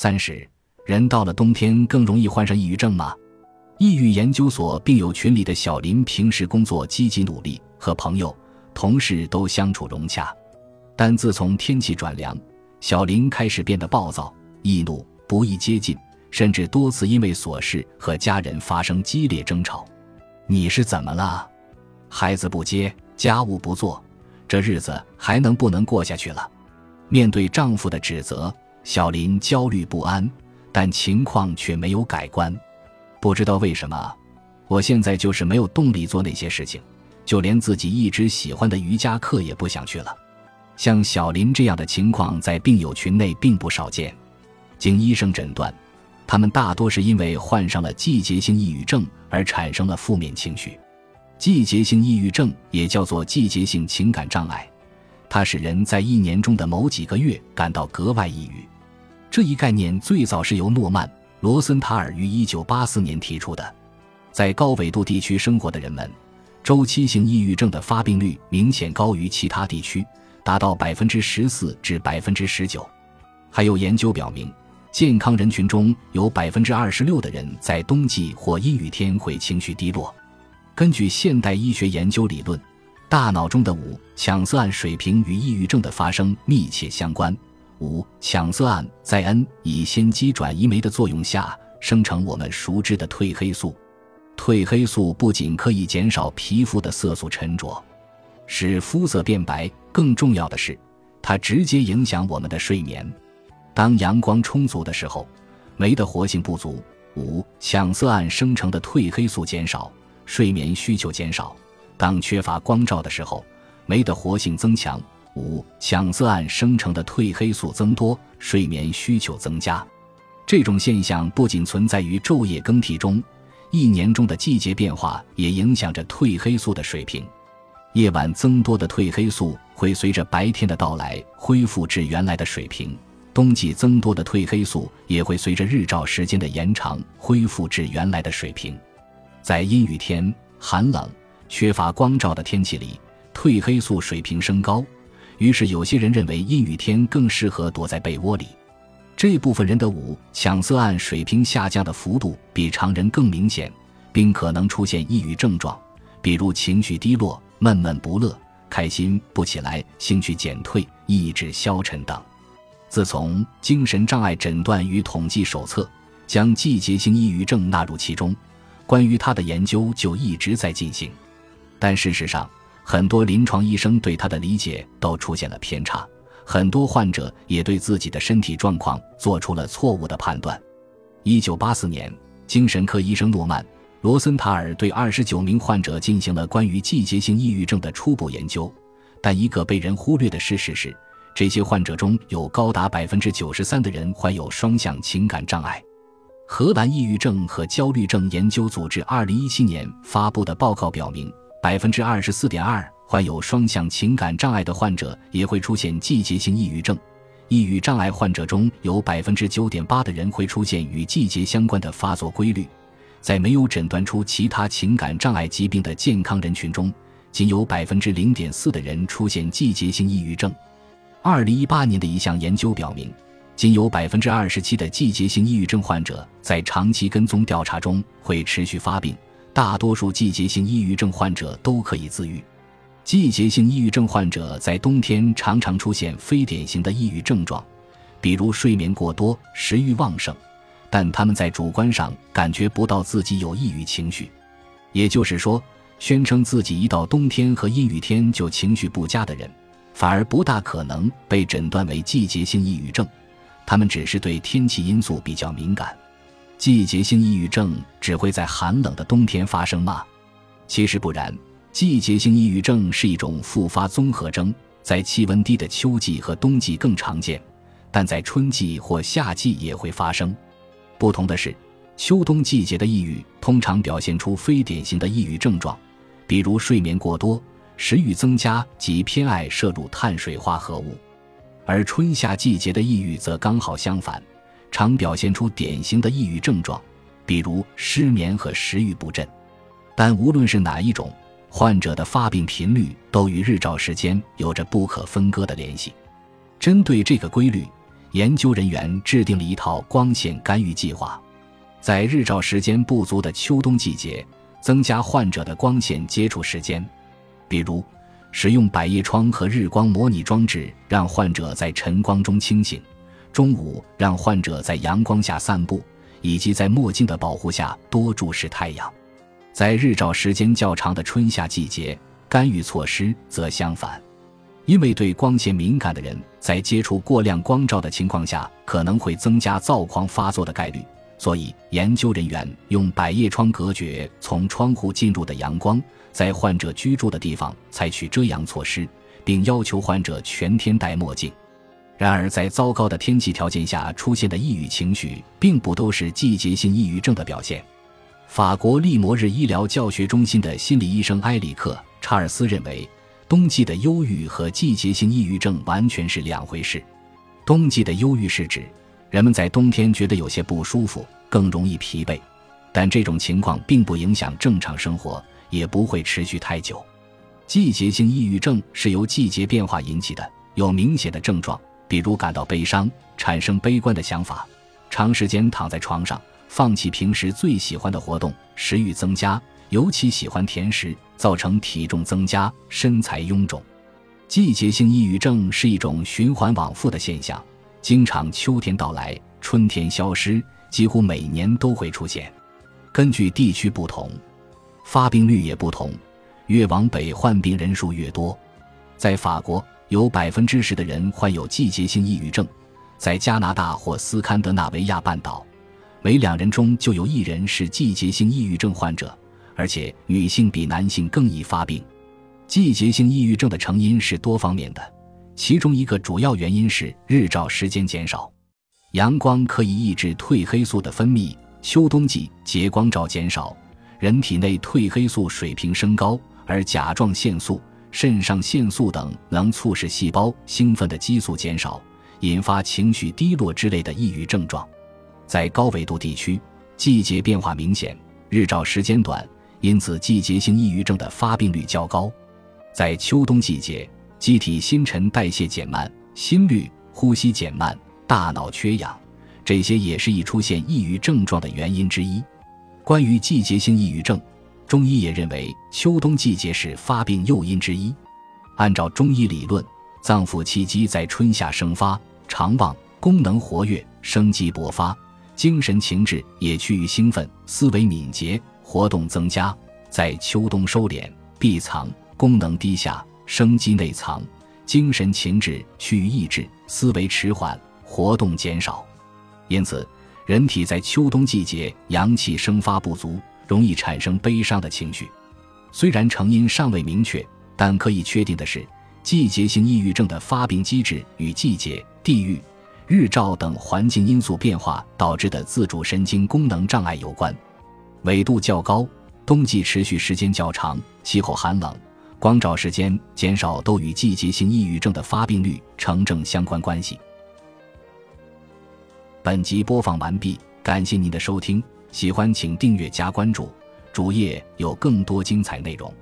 三十，人到了冬天更容易患上抑郁症吗？抑郁研究所病友群里的小林平时工作积极努力，和朋友、同事都相处融洽，但自从天气转凉，小林开始变得暴躁、易怒、不易接近，甚至多次因为琐事和家人发生激烈争吵。你是怎么了？孩子不接，家务不做，这日子还能不能过下去了？面对丈夫的指责。小林焦虑不安，但情况却没有改观。不知道为什么，我现在就是没有动力做那些事情，就连自己一直喜欢的瑜伽课也不想去了。像小林这样的情况在病友群内并不少见。经医生诊断，他们大多是因为患上了季节性抑郁症而产生了负面情绪。季节性抑郁症也叫做季节性情感障碍，它使人在一年中的某几个月感到格外抑郁。这一概念最早是由诺曼·罗森塔尔于1984年提出的。在高纬度地区生活的人们，周期性抑郁症的发病率明显高于其他地区，达到百分之十四至百分之十九。还有研究表明，健康人群中有百分之二十六的人在冬季或阴雨天会情绪低落。根据现代医学研究理论，大脑中的五羟色胺水平与抑郁症的发生密切相关。五羟色胺在 N 乙酰基转移酶的作用下生成我们熟知的褪黑素。褪黑素不仅可以减少皮肤的色素沉着，使肤色变白，更重要的是，它直接影响我们的睡眠。当阳光充足的时候，酶的活性不足，五羟色胺生成的褪黑素减少，睡眠需求减少；当缺乏光照的时候，酶的活性增强。五羟色胺生成的褪黑素增多，睡眠需求增加。这种现象不仅存在于昼夜更替中，一年中的季节变化也影响着褪黑素的水平。夜晚增多的褪黑素会随着白天的到来恢复至原来的水平，冬季增多的褪黑素也会随着日照时间的延长恢复至原来的水平。在阴雨天、寒冷、缺乏光照的天气里，褪黑素水平升高。于是，有些人认为阴雨天更适合躲在被窝里。这部分人的五羟色胺水平下降的幅度比常人更明显，并可能出现抑郁症状，比如情绪低落、闷闷不乐、开心不起来、兴趣减退、意志消沉等。自从《精神障碍诊断与统计手册》将季节性抑郁症纳入其中，关于它的研究就一直在进行。但事实上，很多临床医生对他的理解都出现了偏差，很多患者也对自己的身体状况做出了错误的判断。一九八四年，精神科医生诺曼·罗森塔尔对二十九名患者进行了关于季节性抑郁症的初步研究，但一个被人忽略的事实是，这些患者中有高达百分之九十三的人患有双向情感障碍。荷兰抑郁症和焦虑症研究组织二零一七年发布的报告表明。百分之二十四点二患有双向情感障碍的患者也会出现季节性抑郁症。抑郁障碍患者中有百分之九点八的人会出现与季节相关的发作规律。在没有诊断出其他情感障碍疾病的健康人群中，仅有百分之零点四的人出现季节性抑郁症。二零一八年的一项研究表明，仅有百分之二十七的季节性抑郁症患者在长期跟踪调查中会持续发病。大多数季节性抑郁症患者都可以自愈。季节性抑郁症患者在冬天常常出现非典型的抑郁症状，比如睡眠过多、食欲旺盛，但他们在主观上感觉不到自己有抑郁情绪。也就是说，宣称自己一到冬天和阴雨天就情绪不佳的人，反而不大可能被诊断为季节性抑郁症，他们只是对天气因素比较敏感。季节性抑郁症只会在寒冷的冬天发生吗？其实不然，季节性抑郁症是一种复发综合征，在气温低的秋季和冬季更常见，但在春季或夏季也会发生。不同的是，秋冬季节的抑郁通常表现出非典型的抑郁症状，比如睡眠过多、食欲增加及偏爱摄入碳水化合物，而春夏季节的抑郁则刚好相反。常表现出典型的抑郁症状，比如失眠和食欲不振。但无论是哪一种，患者的发病频率都与日照时间有着不可分割的联系。针对这个规律，研究人员制定了一套光线干预计划，在日照时间不足的秋冬季节，增加患者的光线接触时间，比如使用百叶窗和日光模拟装置，让患者在晨光中清醒；中午让患者在阳光下散步，以及在墨镜的保护下多注视太阳。在日照时间较长的春夏季节，干预措施则相反。因为对光线敏感的人在接触过量光照的情况下，可能会增加躁狂发作的概率，所以研究人员用百叶窗隔绝从窗户进入的阳光，在患者居住的地方采取遮阳措施，并要求患者全天戴墨镜。然而，在糟糕的天气条件下出现的抑郁情绪，并不都是季节性抑郁症的表现。法国利摩日医疗教学中心的心理医生埃里克·查尔斯认为。冬季的忧郁和季节性抑郁症完全是两回事。冬季的忧郁是指人们在冬天觉得有些不舒服，更容易疲惫，但这种情况并不影响正常生活，也不会持续太久。季节性抑郁症是由季节变化引起的，有明显的症状，比如感到悲伤、产生悲观的想法、长时间躺在床上、放弃平时最喜欢的活动、食欲增加。尤其喜欢甜食，造成体重增加、身材臃肿。季节性抑郁症是一种循环往复的现象，经常秋天到来，春天消失，几乎每年都会出现。根据地区不同，发病率也不同，越往北患病人数越多。在法国，有百分之十的人患有季节性抑郁症；在加拿大或斯堪的纳维亚半岛，每两人中就有一人是季节性抑郁症患者。而且女性比男性更易发病。季节性抑郁症的成因是多方面的，其中一个主要原因是日照时间减少。阳光可以抑制褪黑素的分泌，秋冬季节光照减少，人体内褪黑素水平升高，而甲状腺素、肾上腺素等能促使细胞兴奋的激素减少，引发情绪低落之类的抑郁症状。在高纬度地区，季节变化明显，日照时间短。因此，季节性抑郁症的发病率较高。在秋冬季节，机体新陈代谢减慢，心率、呼吸减慢，大脑缺氧，这些也是易出现抑郁症状的原因之一。关于季节性抑郁症，中医也认为秋冬季节是发病诱因之一。按照中医理论，脏腑气机在春夏生发，肠旺，功能活跃，生机勃发，精神情志也趋于兴奋，思维敏捷。活动增加，在秋冬收敛闭藏，功能低下，生机内藏，精神情志趋于抑制，思维迟缓，活动减少。因此，人体在秋冬季节阳气生发不足，容易产生悲伤的情绪。虽然成因尚未明确，但可以确定的是，季节性抑郁症的发病机制与季节、地域、日照等环境因素变化导致的自主神经功能障碍有关。纬度较高，冬季持续时间较长，气候寒冷，光照时间减少，都与季节性抑郁症的发病率成正相关关系。本集播放完毕，感谢您的收听，喜欢请订阅加关注，主页有更多精彩内容。